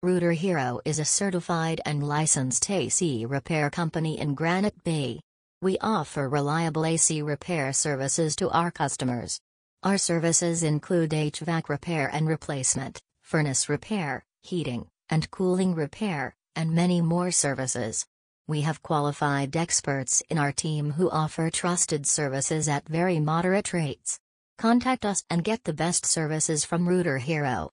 Rooter Hero is a certified and licensed AC repair company in Granite Bay. We offer reliable AC repair services to our customers. Our services include HVAC repair and replacement, furnace repair, heating and cooling repair, and many more services. We have qualified experts in our team who offer trusted services at very moderate rates. Contact us and get the best services from Rooter Hero.